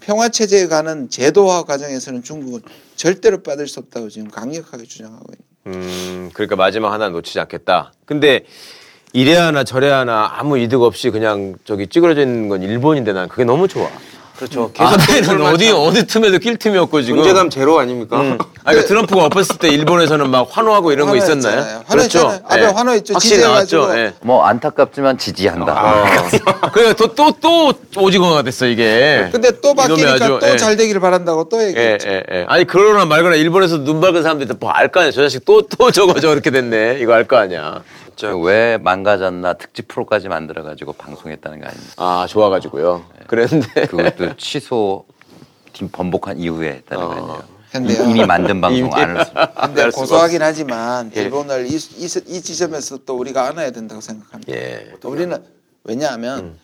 평화 체제에 가는 제도화 과정에서는 중국은 절대로 빠질 수 없다고 지금 강력하게 주장하고 있는. 음, 그러니까 마지막 하나 놓치지 않겠다. 근데 이래 하나 저래 하나 아무 이득 없이 그냥 저기 찌그러져 있는 건 일본인데 난 그게 너무 좋아. 그렇죠. 아, 계속 나는 어디 어디 틈에도 낄 틈이 없고 지금. 문제감 제로 아닙니까? 음. 아, 그러니까 트럼프가 엎었을 때 일본에서는 막 환호하고 이런 거 있었나요? 그렇죠. 환호했잖아요. 아베 환호했죠. 확실히. 나왔죠. 예. 뭐 안타깝지만 지지한다. 아. 그래 또또 또 오징어가 됐어 이게. 근데 또 바뀌니까 아주, 또 예. 잘 되기를 바란다고 또 예, 얘기했죠. 예, 예. 아니 그러나 말거나 일본에서 눈 밝은 사람들이 뭐 알거 아니야. 저 자식 또 또 저거 저렇게 됐네. 이거 알 거 아니야. 왜 망가졌나 특집 프로까지 만들어 가지고 방송했다는 거 아닙니까? 아 좋아가지고요. 그랬는데 그것도 취소 팀 번복한 이후에 했다는 거 아니에요. 근데요. 이미 만든 방송 안 했습니다. 근데 고소하긴 하지만 예. 일본을 이, 이, 이 지점에서 또 우리가 안아야 된다고 생각합니다. 예. 우리는 왜냐하면 음.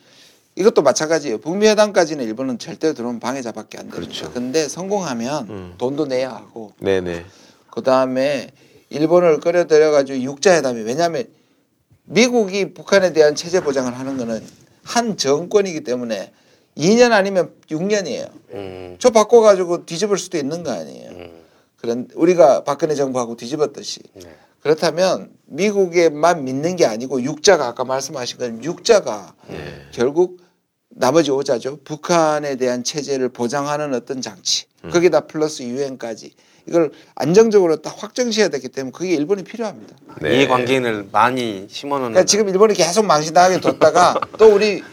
이것도 마찬가지예요. 북미 회담까지는 일본은 절대 들어오면 방해자밖에 안 됩니다. 그렇죠. 근데 성공하면 음. 돈도 내야 하고 네네. 그 다음에 일본을 끌어들여 가지고 육자회담이 왜냐하면 미국이 북한에 대한 체제 보장을 하는 거는 한 정권이기 때문에 2년 아니면 6년이에요. 음, 저 바꿔가지고 뒤집을 수도 있는 거 아니에요. 그런 우리가 박근혜 정부하고 뒤집었듯이 그렇다면 미국에만 믿는 게 아니고 육자가 아까 말씀하신 건 육자가 결국 나머지 오자죠. 북한에 대한 체제를 보장하는 어떤 장치. 거기다 플러스 유엔까지 이걸 안정적으로 딱 확정지어야 되기 때문에 그게 일본이 필요합니다. 네. 이 관계인을 많이 심어놓는. 그러니까 지금 일본이 계속 망신당하게 뒀다가 또 우리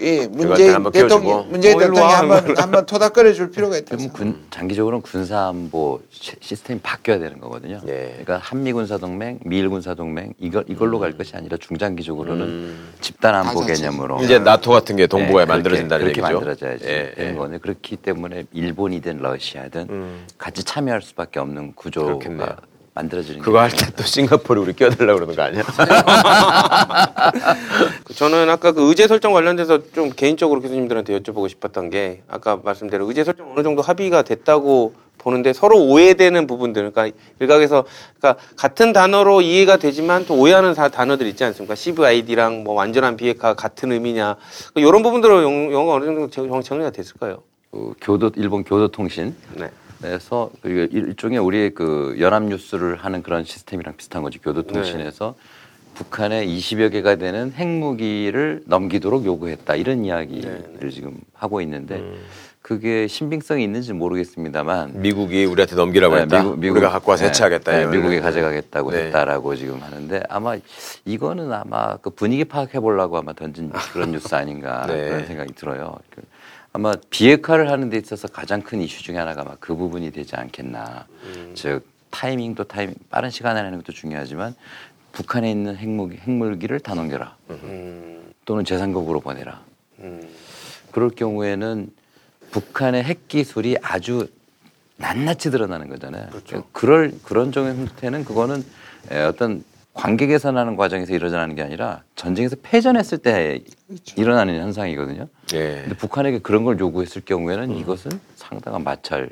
이 문재인 대통령. 문재인 어, 대통령이 와. 한번 한번 토닥거려 줄 필요가 있다. 그럼 군, 장기적으로는 군사 안보 시- 시스템이 바뀌어야 되는 거거든요. 예. 그러니까 한미 군사 동맹, 미일 군사 동맹 이걸 이걸로 갈 것이 아니라 중장기적으로는 음. 집단 안보 다 자체. 개념으로 이제 나토 같은 게 동북아에 네, 그렇게- 만들어진다는 그렇게 얘기죠. 만들어져야지 예, 되는 예. 거는 그렇기 때문에 일본이든 러시아든 음. 같이 참여할 수밖에 없는 구조가 그렇겠네요. 만들어지는 그거 게할때 또 싱가포르 우리 끼어들려고 그러는 거 아니야? 저는 아까 그 의제 설정 관련돼서 좀 개인적으로 교수님들한테 여쭤보고 싶었던 게 아까 말씀대로 의제 설정 어느 정도 합의가 됐다고 보는데 서로 오해되는 부분들 그러니까 일각에서 그러니까 같은 단어로 이해가 되지만 또 오해하는 사- 단어들 있지 않습니까? CVID랑 뭐 완전한 비핵화 같은 의미냐 이런 부분들로 영- 영어가 어느 정도 정- 정리가 됐을까요? 그 교도 일본 교도통신 네. 에서 그 일종의 우리의 그 연합 뉴스를 하는 그런 시스템이랑 비슷한 거지 교도통신에서 북한에 20여 개가 되는 핵무기를 넘기도록 요구했다 이런 이야기를 지금 하고 있는데 그게 신빙성이 있는지 모르겠습니다만 미국이 우리한테 넘기라고 네, 했다. 미국, 미국, 우리가 갖고 와서 네, 해체하겠다. 네. 미국이 가져가겠다고 네. 했다라고 지금 하는데 아마 이거는 아마 그 분위기 파악해 보려고 아마 던진 그런 뉴스 아닌가 네. 그런 생각이 들어요. 그 아마 비핵화를 하는 데 있어서 가장 큰 이슈 중에 하나가 아마 그 부분이 되지 않겠나. 음. 즉 타이밍도 타이밍 빠른 시간에 하는 것도 중요하지만 북한에 있는 핵무기 핵물기를 다 넘겨라. 또는 제3국으로 보내라. 그럴 경우에는 북한의 핵 기술이 아주 낱낱이 드러나는 거잖아요. 그럴 그런 종의 형태는 그거는 에, 어떤 관계 개선하는 과정에서 일어나는 게 아니라 전쟁에서 패전했을 때 일어나는 현상이거든요. 예. 근데 북한에게 그런 걸 요구했을 경우에는 이것은 상당한 마찰이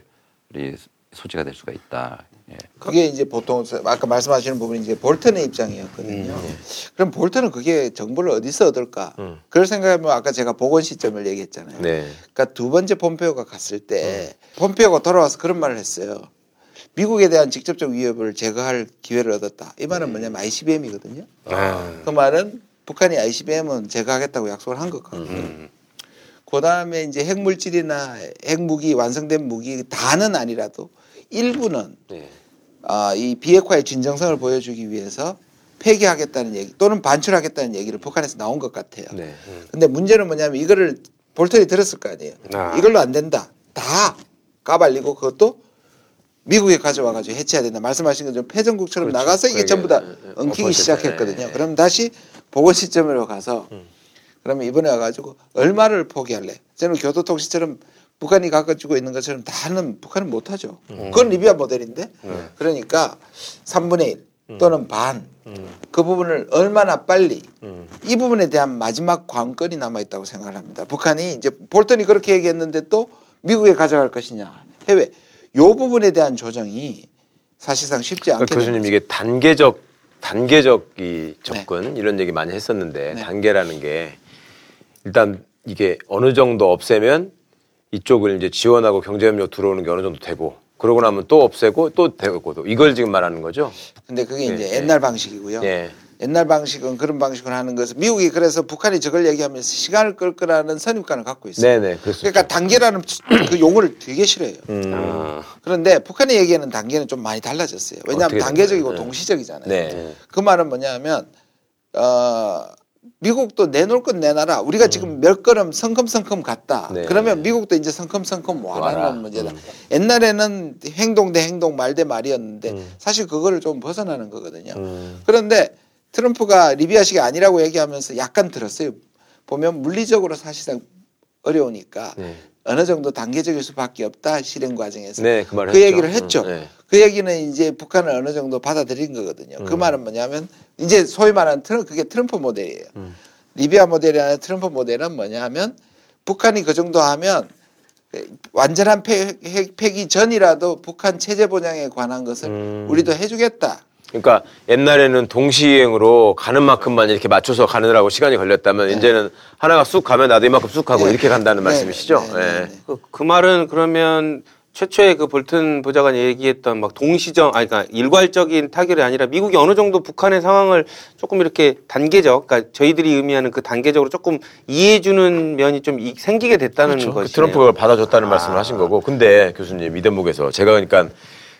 소지가 될 수가 있다. 예. 그게 이제 보통 아까 말씀하시는 부분이 이제 볼턴의 입장이었거든요. 음, 그럼 볼턴은 그게 정보를 어디서 얻을까? 그걸 생각하면 아까 제가 복원 시점을 얘기했잖아요. 네. 그러니까 두 번째 폼페오가 갔을 때 폼페오가 돌아와서 그런 말을 했어요. 미국에 대한 직접적 위협을 제거할 기회를 얻었다. 이 말은 뭐냐면 ICBM이거든요. 아. 그 말은 북한이 ICBM은 제거하겠다고 약속을 한 것 같고요. 그 다음에 이제 핵물질이나 핵무기 완성된 무기 다는 아니라도 일부는 네. 아, 이 비핵화의 진정성을 보여주기 위해서 폐기하겠다는 얘기 또는 반출하겠다는 얘기를 북한에서 나온 것 같아요. 네. 근데 문제는 뭐냐면 이거를 볼턴이 들었을 거 아니에요. 아. 이걸로 안 된다. 다 까발리고 그것도 미국에 가져와 가지고 해체해야 된다. 말씀하신 것처럼 패전국처럼 그렇죠. 나가서 이게. 전부 다. 엉키기. 시작했거든요. 예, 예. 그럼 다시 보건 시점으로 가서 음. 그러면 이번에 와가지고 얼마를 포기할래? 저는 교도통신처럼 북한이 가지고 있는 것처럼 다는 북한은 못하죠. 음. 그건 리비아 모델인데 네. 그러니까 3분의 1 음. 또는 반 그 부분을 얼마나 빨리 음. 이 부분에 대한 마지막 관건이 남아 있다고 생각을 합니다. 북한이 이제 볼턴이 그렇게 얘기했는데 또 미국에 가져갈 것이냐 해외 요 부분에 대한 조정이 사실상 쉽지 않게 그러니까 교수님 이게 단계적 단계적 이 접근 이런 얘기 많이 했었는데 네. 단계라는 게 일단 이게 어느 정도 없애면 이쪽을 이제 지원하고 경제협력 들어오는 게 어느 정도 되고 그러고 나면 또 없애고 또 되고 또 이걸 지금 말하는 거죠. 근데 그게 예, 이제 예. 옛날 방식이고요. 예. 옛날 방식은 그런 방식을 하는 것은 미국이 그래서 북한이 저걸 얘기하면서 시간을 끌 거라는 선입관을 갖고 있어요. 네네. 그렇습니다. 그러니까 단계라는 그 용어를 되게 싫어해요. 음. 그런데 북한이 얘기하는 단계는 좀 많이 달라졌어요. 왜냐하면 단계적이고? 네. 동시적이잖아요. 네. 그 말은 뭐냐면 어 미국도 내놓을 건 내놔라. 음. 우리가 지금 몇 걸음 성큼성큼 갔다. 네. 그러면 미국도 이제 성큼성큼 와라. 와라는 문제다. 음. 옛날에는 행동 대 행동 말 대 말이었는데 음. 사실 그거를 좀 벗어나는 거거든요. 그런데 트럼프가 리비아식이 아니라고 얘기하면서 약간 들었어요. 보면 물리적으로 사실상 어려우니까 네. 어느 정도 단계적일 수밖에 없다 실행 과정에서 네, 그 그. 얘기를 했죠. 음, 네. 그 얘기는 이제 북한을 어느 정도 받아들인 거거든요. 그 음. 말은 뭐냐면 이제 소위 말하는 트럼 그게 트럼프 모델이에요. 음. 리비아 모델이 아니라 트럼프 모델은 뭐냐면 북한이 그 정도 하면 완전한 폐, 폐기 전이라도 북한 체제 보장에 관한 것을 음. 우리도 해주겠다. 그러니까 옛날에는 동시행으로 가는 만큼만 이렇게 맞춰서 가느라고 시간이 걸렸다면 이제는 하나가 쑥 가면 나도 이만큼 쑥 가고 네. 이렇게 간다는 네, 말씀이시죠? 네, 네, 예. 네. 그, 그 말은 그러면 최초에 그 볼튼 보좌관이 얘기했던 막 동시정, 아니, 그러니까 일괄적인 타결이 아니라 미국이 어느 정도 북한의 상황을 조금 이렇게 단계적, 그러니까 저희들이 의미하는 그 단계적으로 조금 이해해주는 면이 좀 이- 생기게 됐다는 그렇죠. 그 것이죠. 트럼프가 그걸 받아줬다는 말씀을 하신 거고. 근데 교수님 이 대목에서 제가 그러니까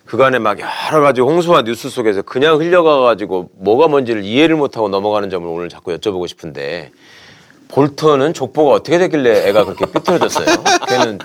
그간에 막 여러 가지 홍수와 뉴스 속에서 그냥 흘려가가지고 뭐가 뭔지를 이해를 못하고 넘어가는 점을 오늘 자꾸 여쭤보고 싶은데 볼턴은 족보가 어떻게 되길래 애가 그렇게 삐뚤어졌어요? 걔는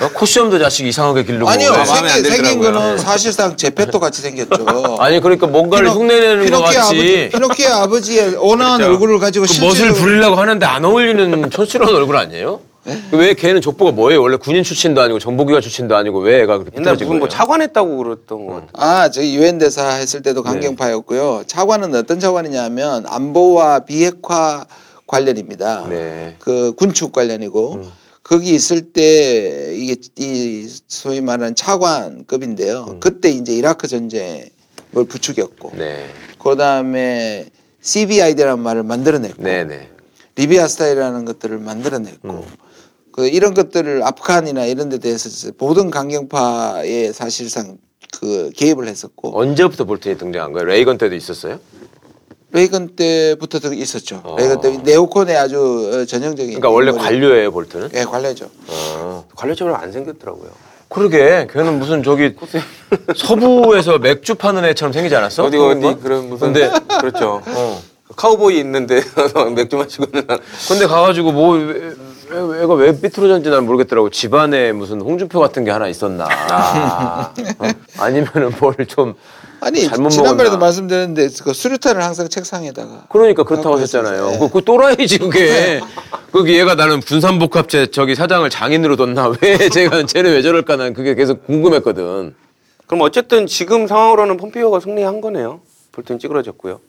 어, 코시험도 자식 이상하게 기르고 아니요 왜? 마음에 안 생긴, 생긴. 거는 사실상 제페토 같이 생겼죠. 아니 그러니까 뭔가를 피노- 흉내내는 것 피노키오 같이 아버지, 피노키오 아버지의 온화한 그렇죠. 얼굴을 가지고 그 멋을 부리려고 하는데 안 어울리는 촌스러운 얼굴 아니에요? 네? 왜 걔는 족보가 뭐예요? 원래 군인 출신도 아니고 정보기관 출신도 아니고 왜 애가 그렇게 옛날 무슨 뭐? 차관했다고 그랬던 것 같아요. 아, 저기 유엔 대사 했을 때도 네. 강경파였고요. 차관은 어떤 차관이냐면 안보와 비핵화 관련입니다. 네. 그 군축 관련이고 음. 거기 있을 때 이게 이 소위 말하는 차관급인데요. 그때 이제 이라크 전쟁을 부추겼고 네. 그 다음에 CBID라는 말을 만들어냈고 네, 네. 리비아 스타일이라는 것들을 만들어냈고 음. 그 이런 것들을 아프간이나 이런 데 대해서 모든 강경파에 사실상 그 개입을 했었고 언제부터 볼튼이 등장한 거예요? 레이건 때도 있었어요? 레이건 때부터 있었죠. 레이건 때 네오콘의 아주 어, 전형적인 그러니까 원래 관료예요, 볼튼은? 예, 관료죠. 어. 관료적으로 안 생겼더라고요. 그러게 걔는 무슨 저기 서부에서 맥주 파는 애처럼 생기지 않았어? 어디 어디 그런 무슨 근데 그렇죠. 카우보이 있는데 맥주 마시고 는 근데 가가지고 뭐 왜, 왜, 애가 왜 삐뚤어졌는지 난 모르겠더라고. 집안에 무슨 홍준표 같은 게 하나 있었나? 아. 어? 아니면은 뭘좀 아니 잘못 지난번에도 먹었나? 말씀드렸는데 그 수류탄을 항상 책상에다가 그러니까 그렇다고 하셨잖아요. 있었어요. 그, 그 또라이지 그게. 그게 얘가 나는 군산복합체 저기 사장을 장인으로 뒀나? 왜 제가 쟤는 왜 저럴까? 난 그게 계속 궁금했거든. 그럼 어쨌든 지금 상황으로는 폼피오가 승리한 거네요. 볼튼 찌그러졌고요.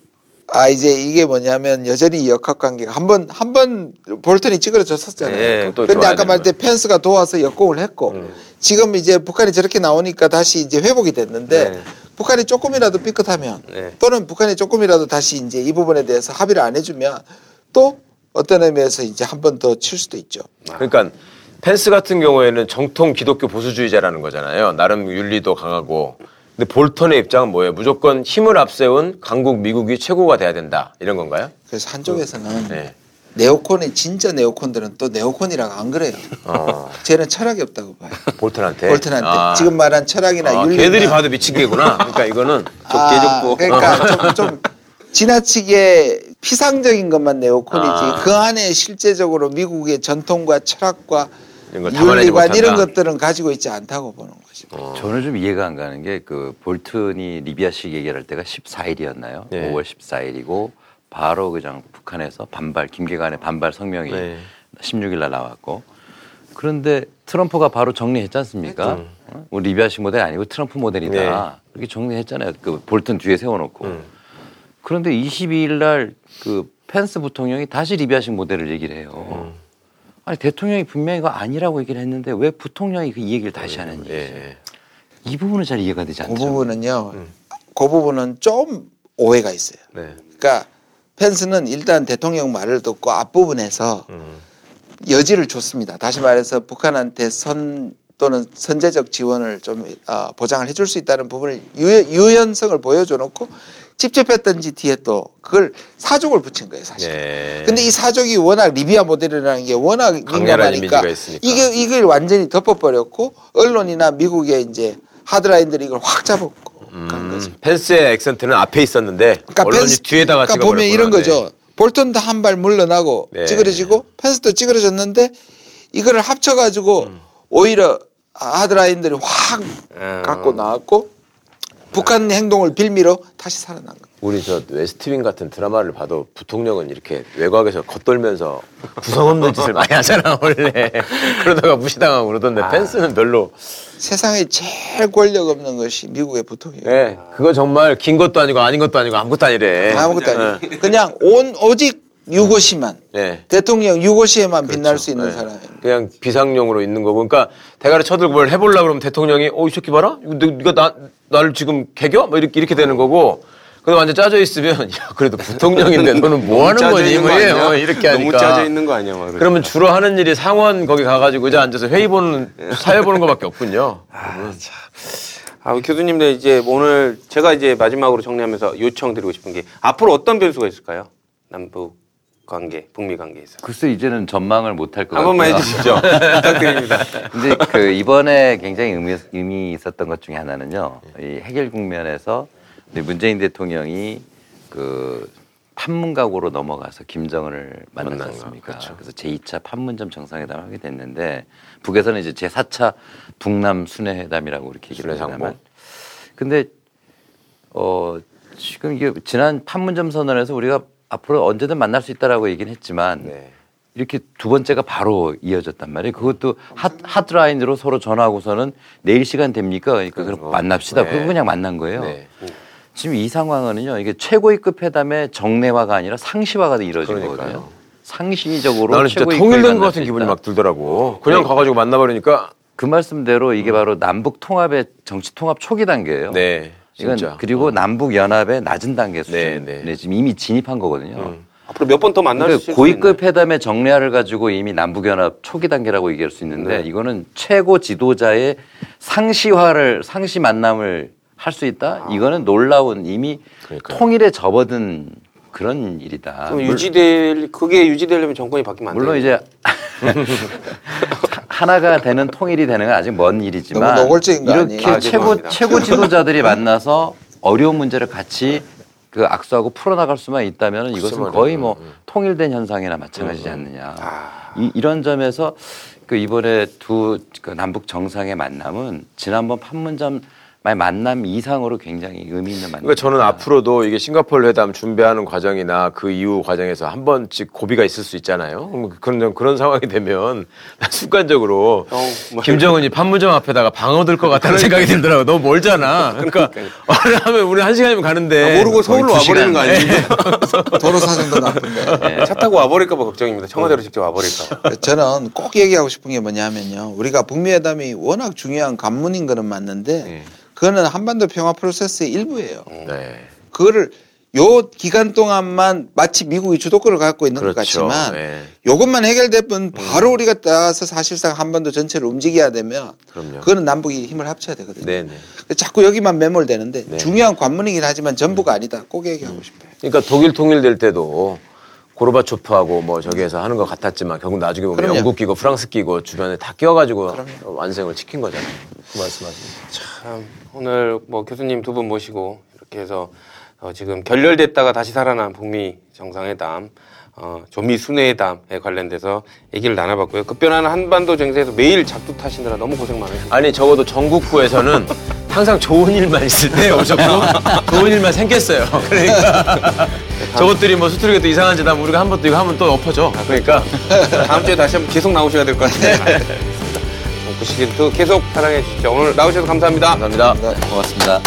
아 이제 이게 뭐냐면 여전히 이 역학 관계가 한번 한 번 볼턴이 찌그러졌었잖아요. 네, 또 근데 좋아야 아까 말할 때 펜스가 도와서 역공을 했고 음. 지금 이제 북한이 저렇게 나오니까 다시 이제 회복이 됐는데 네. 북한이 조금이라도 삐끗하면 네. 또는 북한이 조금이라도 다시 이제 이 부분에 대해서 합의를 안 해주면 또 어떤 의미에서 이제 한 번 더 칠 수도 있죠. 그러니까 펜스 같은 경우에는 정통 기독교 보수주의자라는 거잖아요. 나름 윤리도 강하고. 근데 볼턴의 입장은 뭐예요? 무조건 힘을 앞세운 강국 미국이 최고가 돼야 된다. 이런 건가요? 그래서 한쪽에서는 네. 네오콘의 진짜 네오콘들은 또 네오콘이라고 안 그래요. 어, 쟤는 철학이 없다고 봐요. 볼턴한테. 볼턴한테 아. 지금 말한 철학이나 아, 윤리 걔들이 봐도 미친 개구나. 그러니까 이거는 아, 개족보. 그러니까 좀, 좀 지나치게 피상적인 것만 네오콘이지 아. 그 안에 실제적으로 미국의 전통과 철학과 이런 걸 담아내지 윤리관 못한다. 이런 것들은 가지고 있지 않다고 보는 거죠. 어. 저는 좀 이해가 안 가는 게 그 볼튼이 리비아식 얘기할 때가 14일이었나요? 네. 5월 14일이고 바로 그냥 북한에서 반발 김계관의 반발 성명이 네. 16일 날 나왔고 그런데 트럼프가 바로 정리했지 않습니까? 어? 뭐 리비아식 모델 아니고 트럼프 모델이다. 네. 이렇게 정리했잖아요. 그 볼튼 뒤에 세워놓고. 음. 그런데 22일 날 그 펜스 부통령이 다시 리비아식 모델을 얘기를 해요. 음. 아니 대통령이 분명히 이거 아니라고 얘기를 했는데 왜 부통령이 그 이 얘기를 다시 하는지 예. 이 부분은 잘 이해가 되지 그 않죠. 부분은요. 음. 그 부분은 좀 오해가 있어요. 네. 그러니까 펜스는 일단 대통령 말을 듣고 앞부분에서 음. 여지를 줬습니다. 다시 말해서 북한한테 선 또는 선제적 지원을 좀 어, 보장을 해줄 수 있다는 부분을 유, 연성을 보여줘 놓고 찝찝했던지 뒤에 또 그걸 사족을 붙인 거예요 사실. 네. 근데 이 사족이 워낙 리비아 모델이라는 게 워낙 민감하니까. 이게 이걸 완전히 덮어버렸고 언론이나 미국의 이제 하드라인들이 이걸 확 잡았고 간 거죠. 음, 펜스의 액센트는 앞에 있었는데 언론이 펜스- 뒤에다가 그러니까. 보면 이런 네. 거죠. 볼턴도 한 발 물러나고 네. 찌그러지고 펜스도 찌그러졌는데 이거를 합쳐가지고 음. 오히려 하드라인들이 확 음. 갖고 나왔고 북한 행동을 빌미로 다시 살아난 거예요. 우리 저 웨스트윙 같은 드라마를 봐도 부통령은 이렇게 외곽에서 겉돌면서 구성 없는 짓을 많이 하잖아 원래 그러다가 무시당하고 그러던데 아. 펜스는 별로 세상에 제일 권력 없는 것이 미국의 부통령. 네 그거 정말 긴 것도 아니고 아닌 것도 아니고 아무것도 아니래 아무것도 아니에요. 그냥 온 오직 유고시만 네. 대통령 유고시에만 빛날 수 있는 네. 사람입니다. 그냥 비상용으로 있는 거고 그러니까 대가리 쳐들고 뭘 해보려고 그러면 대통령이 어이 새끼 봐라 이거 너- 네가 나 나를 지금 개겨 뭐 이렇게 이렇게 되는 거고 근데 완전 짜져 있으면 야 그래도 부통령인데 너는 뭐 하는 거니 뭐 아니야? 이렇게 하니까 너무 짜져 있는 거 아니야? 막 그러죠. 그러면 주로 하는 일이 상원 거기 가가지고 의자 앉아서 회의 보는 사회 보는 거밖에 없군요. 아, 교수님들 이제 오늘 제가 이제 마지막으로 정리하면서 요청드리고 싶은 게 앞으로 어떤 변수가 있을까요? 남북 관계, 북미 관계에서. 글쎄 이제는 전망을 못할것한 같아요. 번만 해주시죠. 부탁드립니다. 근데 그 이번에 굉장히 의미, 의미 있었던 것 중에 하나는요. 이 해결 국면에서 문재인 대통령이 그 판문각으로 넘어가서 김정은을 않습니까? 그렇죠. 그래서 제2차 판문점 정상회담을 하게 됐는데 북에서는 이제 제4차 북남 순회회담이라고 이렇게 얘기를 순회상봉. 합니다만 근데 어 지금 이게 지난 판문점 선언에서 우리가 앞으로 언제든 만날 수 있다라고 얘기는 했지만 네. 이렇게 두 번째가 바로 이어졌단 말이에요. 그것도 핫, 핫라인으로 서로 전화하고서는 내일 시간 됩니까? 그러니까 그럼 그거. 만납시다. 네. 그거 그냥 만난 거예요. 네. 지금 이 상황은요. 이게 최고위급 회담의 정례화가 아니라 상시화가 이루어진 그러니까요. 거거든요. 상시적으로 나는 진짜 통일된 것수 같은 기분이. 막 들더라고. 그냥 네. 가가지고 만나버리니까 그 말씀대로 이게 바로 남북 통합의 정치 통합 초기 단계예요. 네. 이건 진짜. 그리고 남북 연합의 낮은 단계 수준에 네, 네. 지금 이미 진입한 거거든요. 음. 앞으로 몇 번 더 만날 수. 고위급 회담의 정례화를 가지고 이미 남북 연합 초기 단계라고 얘기할 수 있는데 네. 이거는 최고 지도자의 상시화를 상시 만남을 할 수 있다. 아. 이거는 놀라운 이미 그러니까요. 통일에 접어든 그런 일이다. 그럼 물- 유지될 그게 유지되려면 정권이 바뀌면 안 돼요. 물론 이제 하나가 되는 통일이 되는 건 아직 먼 일이지만 이렇게? 아, 최고 죄송합니다. 최고 지도자들이 만나서 어려운 문제를 같이 그 악수하고 풀어나갈 수만 있다면 이것은 거의. 뭐 음. 통일된 현상이나 마찬가지지 않느냐. 아. 이, 이런 점에서 그 이번에 두 그 남북 정상의 만남은 지난번 판문점 만남 이상으로 굉장히 의미 있는 만남. 그러니까 저는 앞으로도 이게 싱가포르 회담 준비하는 과정이나 그 이후 과정에서 한 번씩 고비가 있을 수 있잖아요. 그런 그런 상황이 되면 나 순간적으로 형, 뭐- 김정은이 판문점 앞에다가 방어 들 것 같다는 생각이 들더라고. 너무 멀잖아. 그러니까 말을 하면 우리 한 시간이면 가는데 아, 모르고 서울로 와버리는 거. 아니에요? 도로 사정도 나쁜데. 차 타고 와버릴까봐 걱정입니다. 청와대로 직접 와버릴까. 저는 꼭 얘기하고 싶은 게 뭐냐면요. 우리가 북미 회담이 워낙 중요한 관문인 거는 맞는데 네. 그거는 한반도 평화 프로세스의 일부예요. 네. 그거를 요 기간 동안만 마치 미국이 주도권을 갖고 있는 것 그렇죠. 같지만 네. 요것만 해결되면 바로 우리가 따라서 사실상 한반도 전체를 움직여야 되면 그럼요. 그거는 남북이 힘을 합쳐야 되거든요. 네네. 자꾸 여기만 매몰되는데 네. 중요한 관문이긴 하지만 전부가 아니다. 꼭 얘기하고 싶어요. 그러니까 독일 통일될 때도 고르바초프하고 뭐 저기에서 하는 것 같았지만 결국 나중에 보면 그럼요. 영국 끼고 프랑스 끼고 주변에 다 끼워가지고 완성을 시킨 거잖아요. 그 말씀하십니다. 참, 오늘 뭐 교수님 두 분 모시고 이렇게 해서 어, 지금 결렬됐다가 다시 살아난 북미 정상회담, 어, 조미 순회회담에 관련돼서 얘기를 나눠봤고요. 급변하는 한반도 정세에서 매일 작두 타시느라 너무 고생 많으셨습니다. 아니 적어도 전국구에서는 항상 좋은 일만 있을 때 오셨고 좋은 일만 생겼어요. 그러니까 저것들이 뭐 수트리가 또 이상한 짓 하면 우리가 한 번 또 이거 하면 또 엎어져. 그러니까 다음 주에 다시 한번 계속 나오셔야 될 것 같아요. 그 시기도 계속 사랑해 주십시오. 오늘 나오셔서 감사합니다. 감사합니다. 고맙습니다.